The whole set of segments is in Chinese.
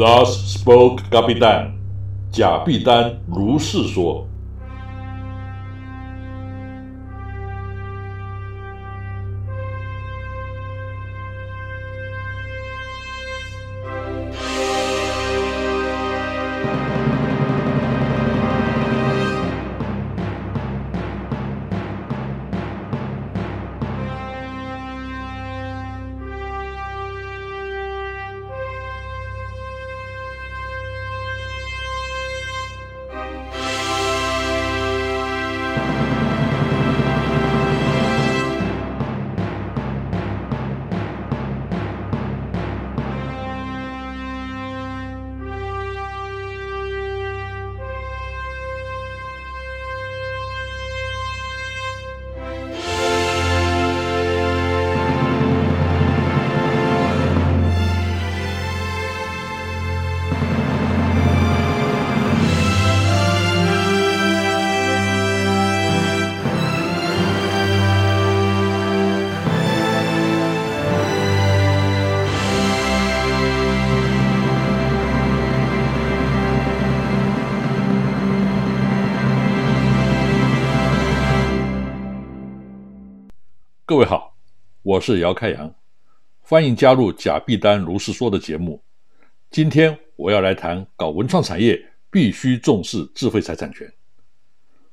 Thus spoke 甲必丹，甲必丹如是说。各位好，我是姚开阳，欢迎加入贾碧丹如是说的节目。今天我要来谈搞文创产业必须重视智慧财产权。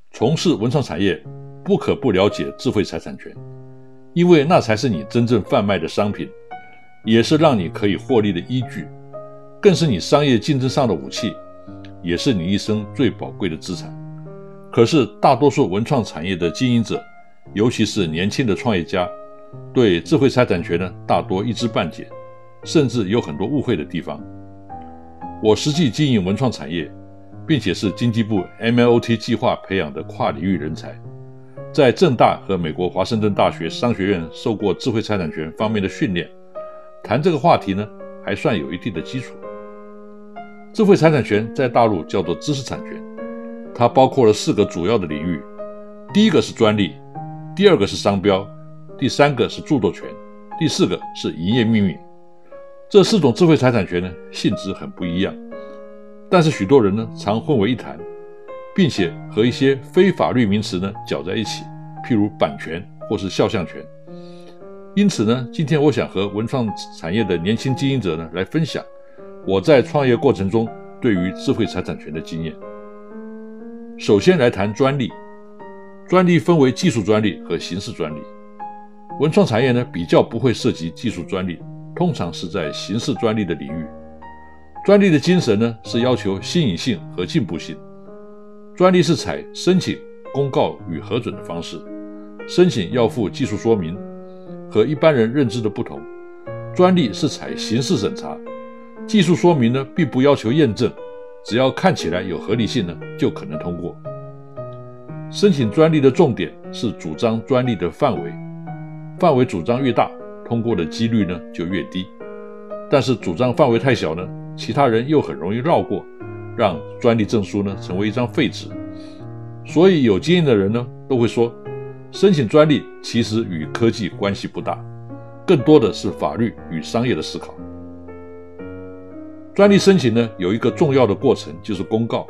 从事文创产业不可不了解智慧财产权，因为那才是你真正贩卖的商品，也是让你可以获利的依据，更是你商业竞争上的武器，也是你一生最宝贵的资产。可是大多数文创产业的经营者，尤其是年轻的创业家，对智慧财产权呢，大多一知半解，甚至有很多误会的地方。我实际经营文创产业，并且是经济部 M L O T 计划培养的跨领域人才，在正大和美国华盛顿大学商学院受过智慧财产权方面的训练，谈这个话题呢，还算有一定的基础。智慧财产权在大陆叫做知识产权，它包括了四个主要的领域，第一个是专利。第二个是商标，第三个是著作权，第四个是营业秘密。这四种智慧财产权呢，性质很不一样，但是许多人呢常混为一谈，并且和一些非法律名词呢搅在一起，譬如版权或是肖像权。因此呢，今天我想和文创产业的年轻经营者呢来分享我在创业过程中对于智慧财产权的经验。首先来谈专利。专利分为技术专利和形式专利。文创产业呢比较不会涉及技术专利，通常是在形式专利的领域。专利的精神呢是要求新颖性和进步性。专利是采申请、公告与核准的方式，申请要附技术说明。和一般人认知的不同，专利是采形式审查，技术说明呢并不要求验证，只要看起来有合理性呢就可能通过。申请专利的重点是主张专利的范围，范围主张越大，通过的几率呢就越低。但是主张范围太小呢，其他人又很容易绕过，让专利证书呢成为一张废纸。所以有经验的人呢都会说，申请专利其实与科技关系不大，更多的是法律与商业的思考。专利申请呢有一个重要的过程，就是公告。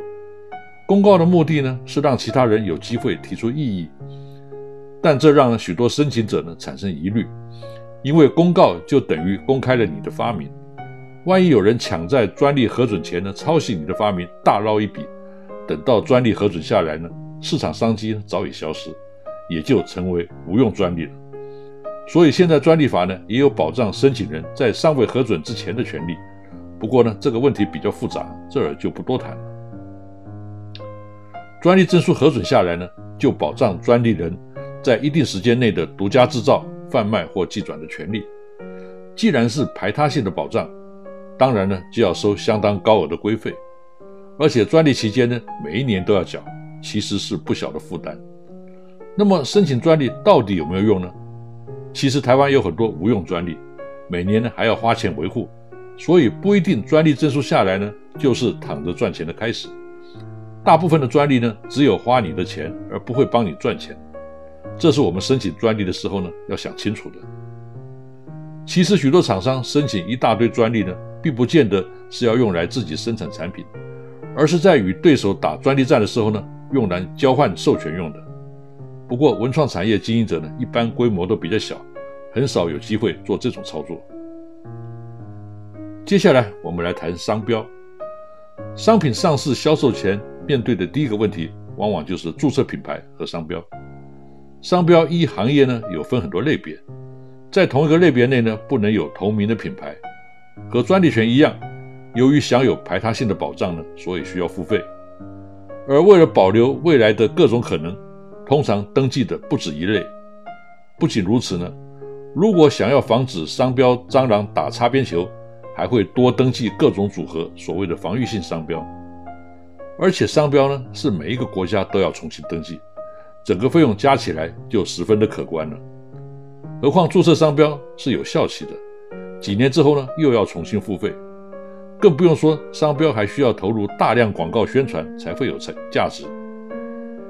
公告的目的呢，是让其他人有机会提出异议，但这让许多申请者呢产生疑虑，因为公告就等于公开了你的发明，万一有人抢在专利核准前呢抄袭你的发明，大捞一笔，等到专利核准下来呢，市场商机早已消失，也就成为无用专利了。所以现在专利法呢也有保障申请人在尚未核准之前的权利，不过呢这个问题比较复杂，这儿就不多谈了。专利证书核准下来呢，就保障专利人在一定时间内的独家制造、贩卖或寄转的权利。既然是排他性的保障，当然呢就要收相当高额的规费，而且专利期间呢每一年都要缴，其实是不小的负担。那么申请专利到底有没有用呢？其实台湾有很多无用专利，每年呢还要花钱维护，所以不一定专利证书下来呢就是躺着赚钱的开始。大部分的专利呢，只有花你的钱，而不会帮你赚钱。这是我们申请专利的时候呢，要想清楚的。其实许多厂商申请一大堆专利呢，并不见得是要用来自己生产产品，而是在与对手打专利战的时候呢，用来交换授权用的。不过，文创产业经营者呢，一般规模都比较小，很少有机会做这种操作。接下来，我们来谈商标。商品上市销售前面对的第一个问题，往往就是注册品牌和商标。商标一行业呢，有分很多类别，在同一个类别内呢，不能有同名的品牌。和专利权一样，由于享有排他性的保障呢，所以需要付费。而为了保留未来的各种可能，通常登记的不止一类。不仅如此呢，如果想要防止商标蟑螂打擦边球，还会多登记各种组合，所谓的防御性商标，而且商标呢是每一个国家都要重新登记，整个费用加起来就十分的可观了。何况注册商标是有效期的，几年之后呢又要重新付费，更不用说商标还需要投入大量广告宣传才会有成价值。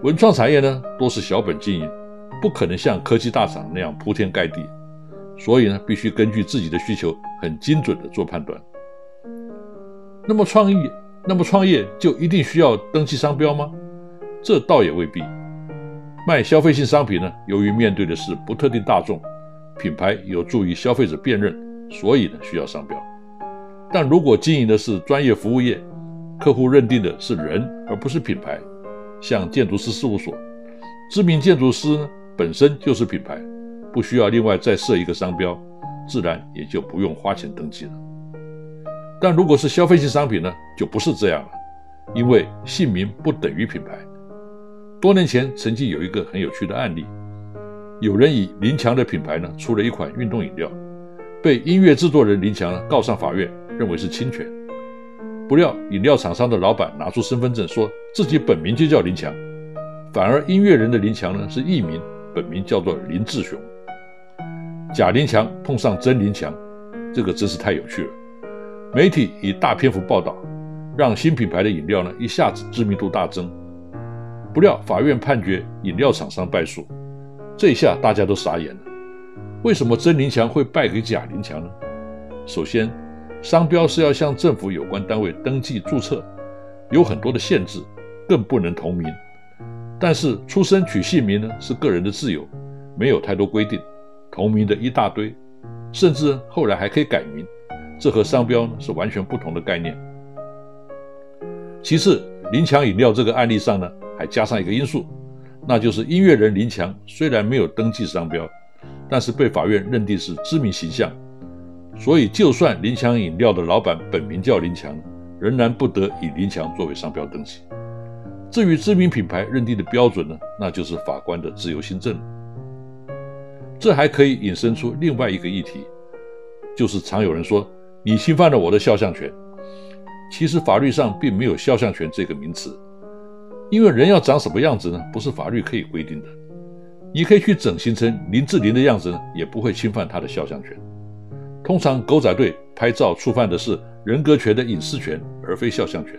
文创产业呢多是小本经营，不可能像科技大厂那样铺天盖地。所以呢，必须根据自己的需求，很精准的做判断。那么创意，那么创业就一定需要登记商标吗？这倒也未必。卖消费性商品呢，由于面对的是不特定大众，品牌有助于消费者辨认，所以呢需要商标。但如果经营的是专业服务业，客户认定的是人而不是品牌，像建筑师事务所，知名建筑师呢本身就是品牌。不需要另外再设一个商标，自然也就不用花钱登记了。但如果是消费性商品呢，就不是这样了，因为姓名不等于品牌。多年前曾经有一个很有趣的案例，有人以林强的品牌呢出了一款运动饮料，被音乐制作人林强呢告上法院，认为是侵权。不料饮料厂商的老板拿出身份证，说自己本名就叫林强，反而音乐人的林强呢是艺名，本名叫做林志雄。假林强碰上真林强，这个真是太有趣了。媒体以大篇幅报道，让新品牌的饮料呢一下子知名度大增。不料法院判决饮料厂商败诉，这下大家都傻眼了。为什么真林强会败给假林强呢？首先，商标是要向政府有关单位登记注册，有很多的限制，更不能同名。但是出生取姓名呢是个人的自由，没有太多规定。同名的一大堆，甚至后来还可以改名，这和商标呢是完全不同的概念。其次，林强饮料这个案例上呢，还加上一个因素，那就是音乐人林强虽然没有登记商标，但是被法院认定是知名形象，所以就算林强饮料的老板本名叫林强，仍然不得以林强作为商标登记。至于知名品牌认定的标准呢，那就是法官的自由心证。这还可以引申出另外一个议题，就是常有人说你侵犯了我的肖像权。其实法律上并没有肖像权这个名词，因为人要长什么样子呢？不是法律可以规定的。你可以去整形成林志玲的样子呢，也不会侵犯她的肖像权。通常狗仔队拍照触犯的是人格权的隐私权，而非肖像权。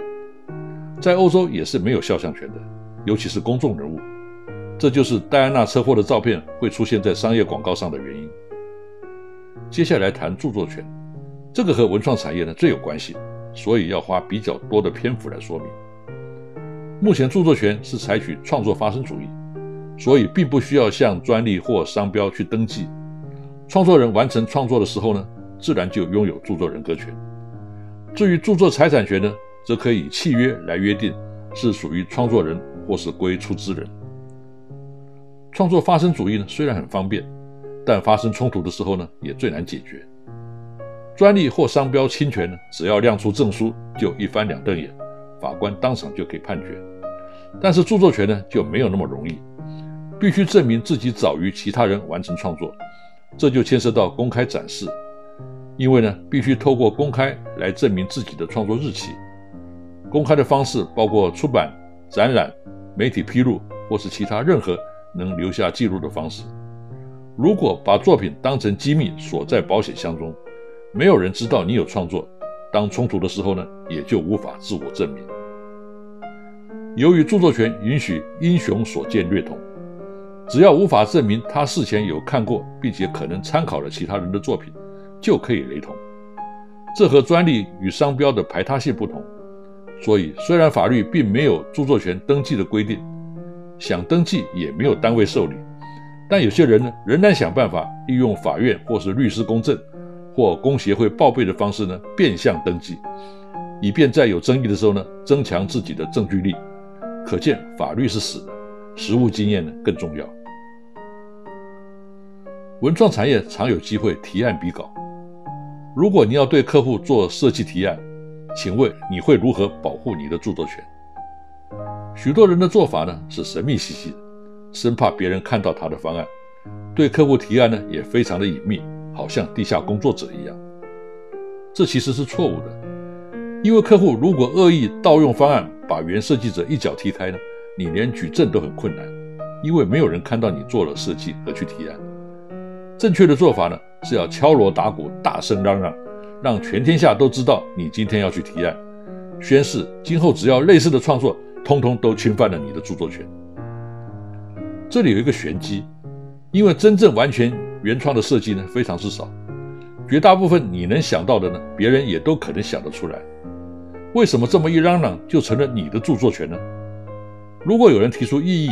在欧洲也是没有肖像权的，尤其是公众人物。这就是戴安娜车祸的照片会出现在商业广告上的原因。接下来谈著作权，这个和文创产业呢最有关系，所以要花比较多的篇幅来说明。目前著作权是采取创作发生主义，所以并不需要向专利或商标去登记。创作人完成创作的时候呢，自然就拥有著作人格权。至于著作财产权呢，则可以契约来约定，是属于创作人或是归出资人。创作发生主义呢，虽然很方便，但发生冲突的时候呢，也最难解决。专利或商标侵权呢，只要亮出证书，就一翻两瞪眼，法官当场就可以判决。但是著作权呢，就没有那么容易，必须证明自己早于其他人完成创作，这就牵涉到公开展示，因为呢，必须透过公开来证明自己的创作日期。公开的方式包括出版、展览、媒体披露，或是其他任何。能留下记录的方式。如果把作品当成机密锁在保险箱中，没有人知道你有创作，当冲突的时候呢，也就无法自我证明。由于著作权允许英雄所见略同，只要无法证明他事前有看过并且可能参考了其他人的作品，就可以雷同。这和专利与商标的排他性不同。所以，虽然法律并没有著作权登记的规定，想登记也没有单位受理，但有些人呢，仍然想办法利用法院或是律师公证或工协会报备的方式呢，变相登记，以便在有争议的时候呢，增强自己的证据力。可见，法律是死的，实务经验呢更重要。文创产业常有机会提案比稿，如果你要对客户做设计提案。请问你会如何保护你的著作权？许多人的做法呢是神秘兮兮的，生怕别人看到他的方案。对客户提案呢也非常的隐秘，好像地下工作者一样。这其实是错误的，因为客户如果恶意盗用方案，把原设计者一脚踢开呢，你连举证都很困难，因为没有人看到你做了设计而去提案。正确的做法呢是要敲锣打鼓，大声嚷嚷。让全天下都知道你今天要去提案，宣誓今后只要类似的创作，通通都侵犯了你的著作权。这里有一个玄机，因为真正完全原创的设计呢非常之少，绝大部分你能想到的呢，别人也都可能想得出来。为什么这么一嚷嚷就成了你的著作权呢？如果有人提出异议，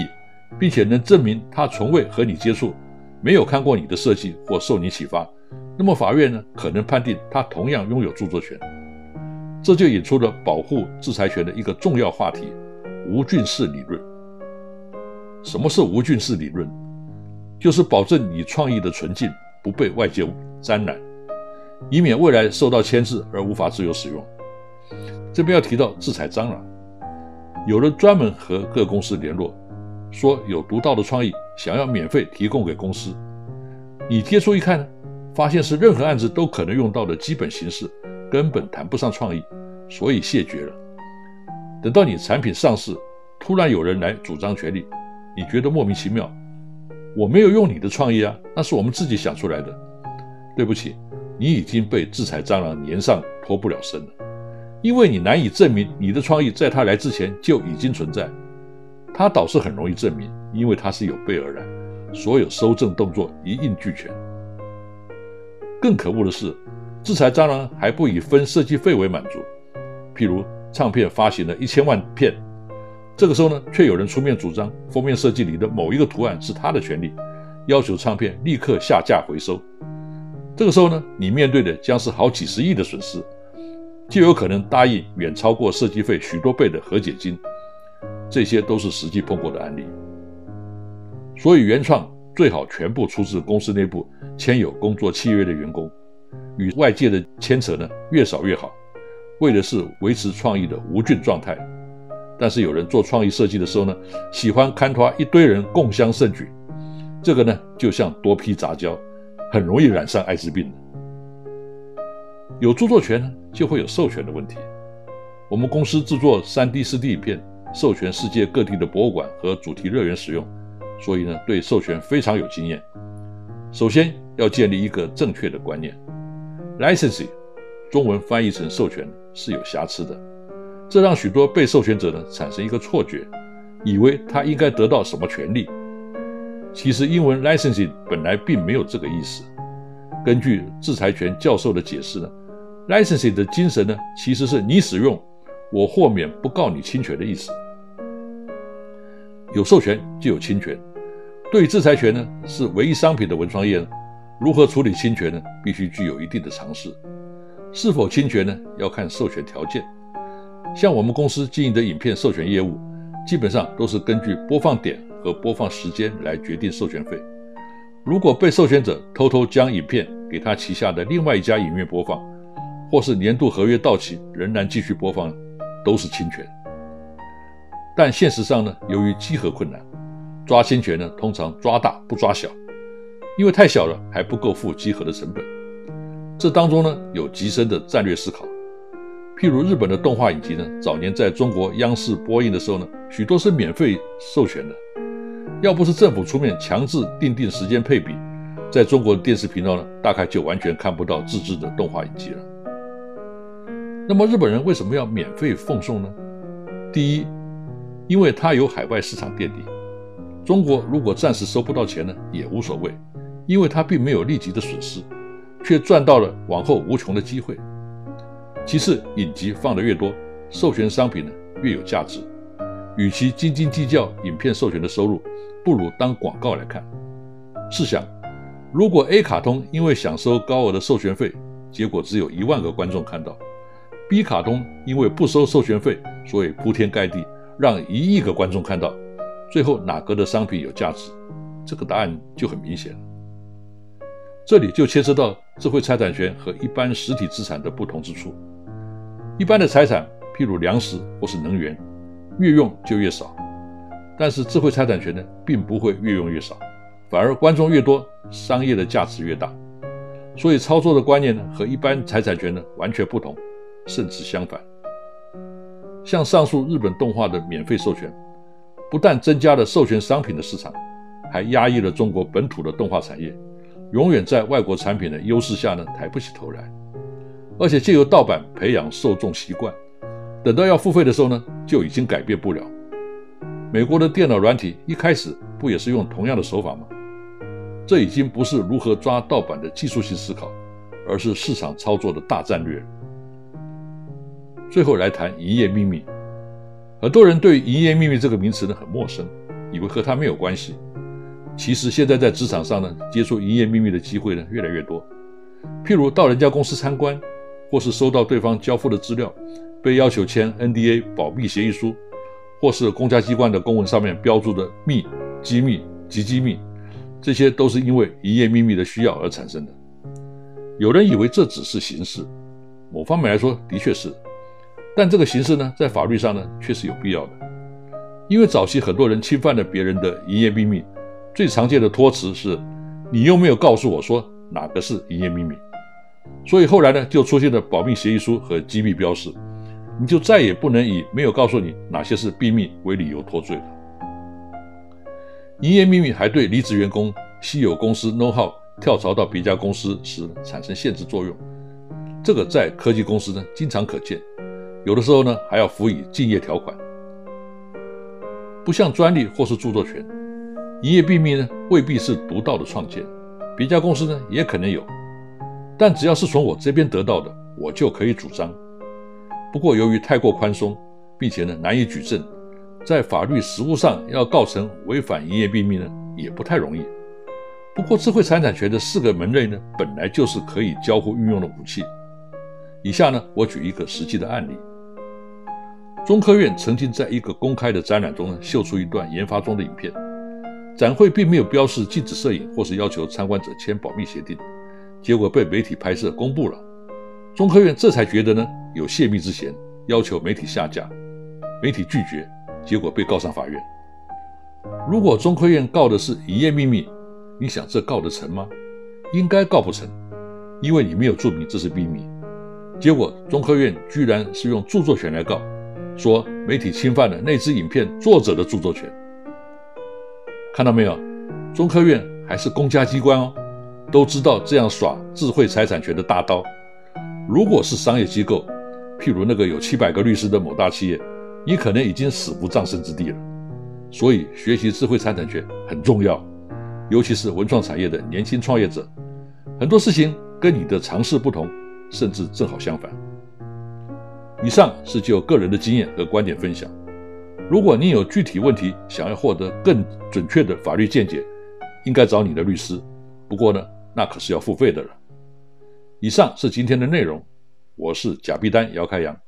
并且能证明他从未和你接触，没有看过你的设计或受你启发。那么法院呢，可能判定他同样拥有著作权，这就引出了保护制裁权的一个重要话题——无菌式理论。什么是无菌式理论？就是保证你创意的纯净不被外界沾染，以免未来受到牵制而无法自由使用。这边要提到制裁蟑螂，有人专门和各公司联络，说有独到的创意，想要免费提供给公司。你接触一看。发现是任何案子都可能用到的基本形式，根本谈不上创意，所以谢绝了。等到你产品上市，突然有人来主张权利，你觉得莫名其妙。我没有用你的创意啊，那是我们自己想出来的。对不起，你已经被制裁蟑螂粘上脱不了身了，因为你难以证明你的创意在他来之前就已经存在。他倒是很容易证明，因为他是有备而来，所有收证动作一应俱全。更可恶的是，制裁蟑螂还不以分设计费为满足。譬如唱片发行了一千万片，这个时候呢，却有人出面主张封面设计里的某一个图案是他的权利，要求唱片立刻下架回收。这个时候呢，你面对的将是好几十亿的损失，就有可能答应远超过设计费许多倍的和解金。这些都是实际碰过的案例。所以原创。最好全部出自公司内部签有工作契约的员工，与外界的牵扯呢越少越好，为的是维持创意的无菌状态。但是有人做创意设计的时候呢，喜欢看拖一堆人共襄盛举，这个呢就像多批杂交，很容易染上艾滋病的。有著作权呢，就会有授权的问题。我们公司制作 3D、4D 影片，授权世界各地的博物馆和主题乐园使用。所以呢，对授权非常有经验。首先要建立一个正确的观念，licensing，中文翻译成授权是有瑕疵的，这让许多被授权者呢产生一个错觉，以为他应该得到什么权利。其实英文 licensing 本来并没有这个意思。根据制裁权教授的解释呢，licensing 的精神呢其实是你使用，我豁免不告你侵权的意思。有授权就有侵权，对制裁权呢是唯一商品的文创业呢，如何处理侵权呢？必须具有一定的常识。是否侵权呢？要看授权条件。像我们公司经营的影片授权业务，基本上都是根据播放点和播放时间来决定授权费。如果被授权者偷偷将影片给他旗下的另外一家影院播放，或是年度合约到期仍然继续播放，都是侵权。但现实上呢，由于稽核困难，抓侵权呢通常抓大不抓小，因为太小了还不够付稽核的成本。这当中呢有极深的战略思考。譬如日本的动画影集呢，早年在中国央视播映的时候呢，许多是免费授权的。要不是政府出面强制定定时间配比，在中国的电视频道呢，大概就完全看不到自制的动画影集了。那么日本人为什么要免费奉送呢？第一。因为它有海外市场垫底，中国如果暂时收不到钱呢，也无所谓，因为它并没有立即的损失，却赚到了往后无穷的机会。其次，影集放的越多，授权商品呢越有价值。与其斤斤计较影片授权的收入，不如当广告来看。试想，如果 A 卡通因为想收高额的授权费，结果只有一万个观众看到；B 卡通因为不收授权费，所以铺天盖地让一亿个观众看到，最后哪个的商品有价值？这个答案就很明显。这里就牵涉到智慧财产权和一般实体资产的不同之处。一般的财产，譬如粮食或是能源。越用就越少，但是智慧财产权呢，并不会越用越少，反而观众越多，商业的价值越大。所以操作的观念呢，和一般财产权呢完全不同，甚至相反。像上述日本动画的免费授权，不但增加了授权商品的市场，还压抑了中国本土的动画产业，永远在外国产品的优势下呢抬不起头来，而且借由盗版培养受众习惯。等到要付费的时候呢，就已经改变不了。美国的电脑软体一开始不也是用同样的手法吗？这已经不是如何抓盗版的技术性思考，而是市场操作的大战略。最后来谈营业秘密，很多人对营业秘密这个名词呢很陌生，以为和它没有关系。其实现在在职场上呢，接触营业秘密的机会呢越来越多。譬如到人家公司参观，或是收到对方交付的资料。被要求签 NDA 保密协议书，或是公家机关的公文上面标注的密、机密及机密，这些都是因为营业秘密的需要而产生的。有人以为这只是形式，某方面来说的确是，但这个形式呢，在法律上呢却是有必要的。因为早期很多人侵犯了别人的营业秘密，最常见的托词是“你又没有告诉我说哪个是营业秘密”，所以后来呢就出现了保密协议书和机密标识。你就再也不能以没有告诉你哪些是秘密为理由脱罪了。营业秘密还对离职员工稀有公司 know how 跳槽到别家公司时产生限制作用，这个在科技公司呢经常可见，有的时候呢还要辅以竞业条款。不像专利或是著作权，营业秘密呢未必是独到的创建，别家公司呢也可能有，但只要是从我这边得到的，我就可以主张。不过，由于太过宽松，并且呢难以举证，在法律实务上要告成违反营业秘密呢也不太容易。不过，智慧财产权的四个门类呢本来就是可以交互运用的武器。以下呢我举一个实际的案例：中科院曾经在一个公开的展览中呢秀出一段研发中的影片，展会并没有标示禁止摄影或是要求参观者签保密协定，结果被媒体拍摄公布了。中科院这才觉得呢。有泄密之嫌，要求媒体下架，媒体拒绝，结果被告上法院。如果中科院告的是一业秘密，你想这告得成吗？应该告不成，因为你没有注明这是秘密。结果中科院居然是用著作权来告，说媒体侵犯了那支影片作者的著作权。看到没有？中科院还是公家机关哦，都知道这样耍智慧财产权的大刀。如果是商业机构，譬如那个有七百个律师的某大企业，你可能已经死无葬身之地了。所以学习智慧财产权很重要，尤其是文创产业的年轻创业者，很多事情跟你的尝试不同，甚至正好相反。以上是就个人的经验和观点分享。如果你有具体问题想要获得更准确的法律见解，应该找你的律师。不过呢，那可是要付费的了。以上是今天的内容。我是假币丹姚开阳，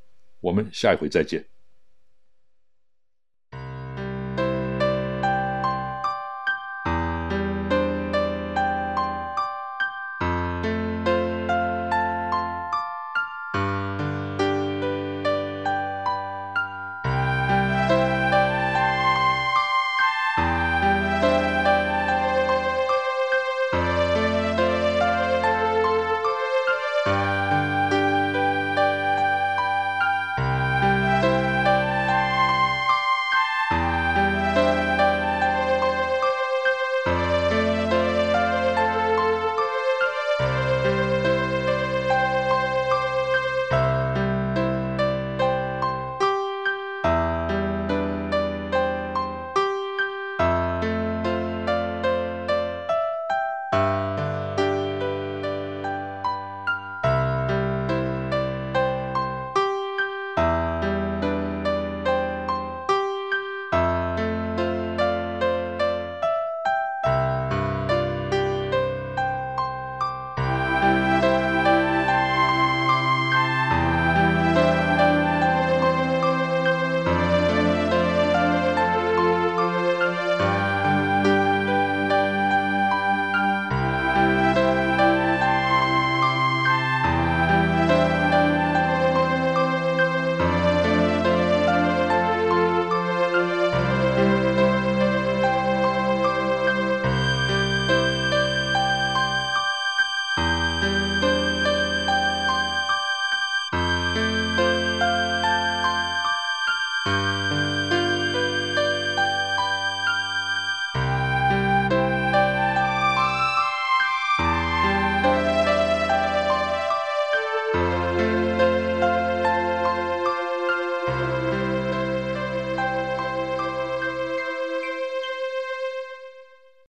我们下一回再见。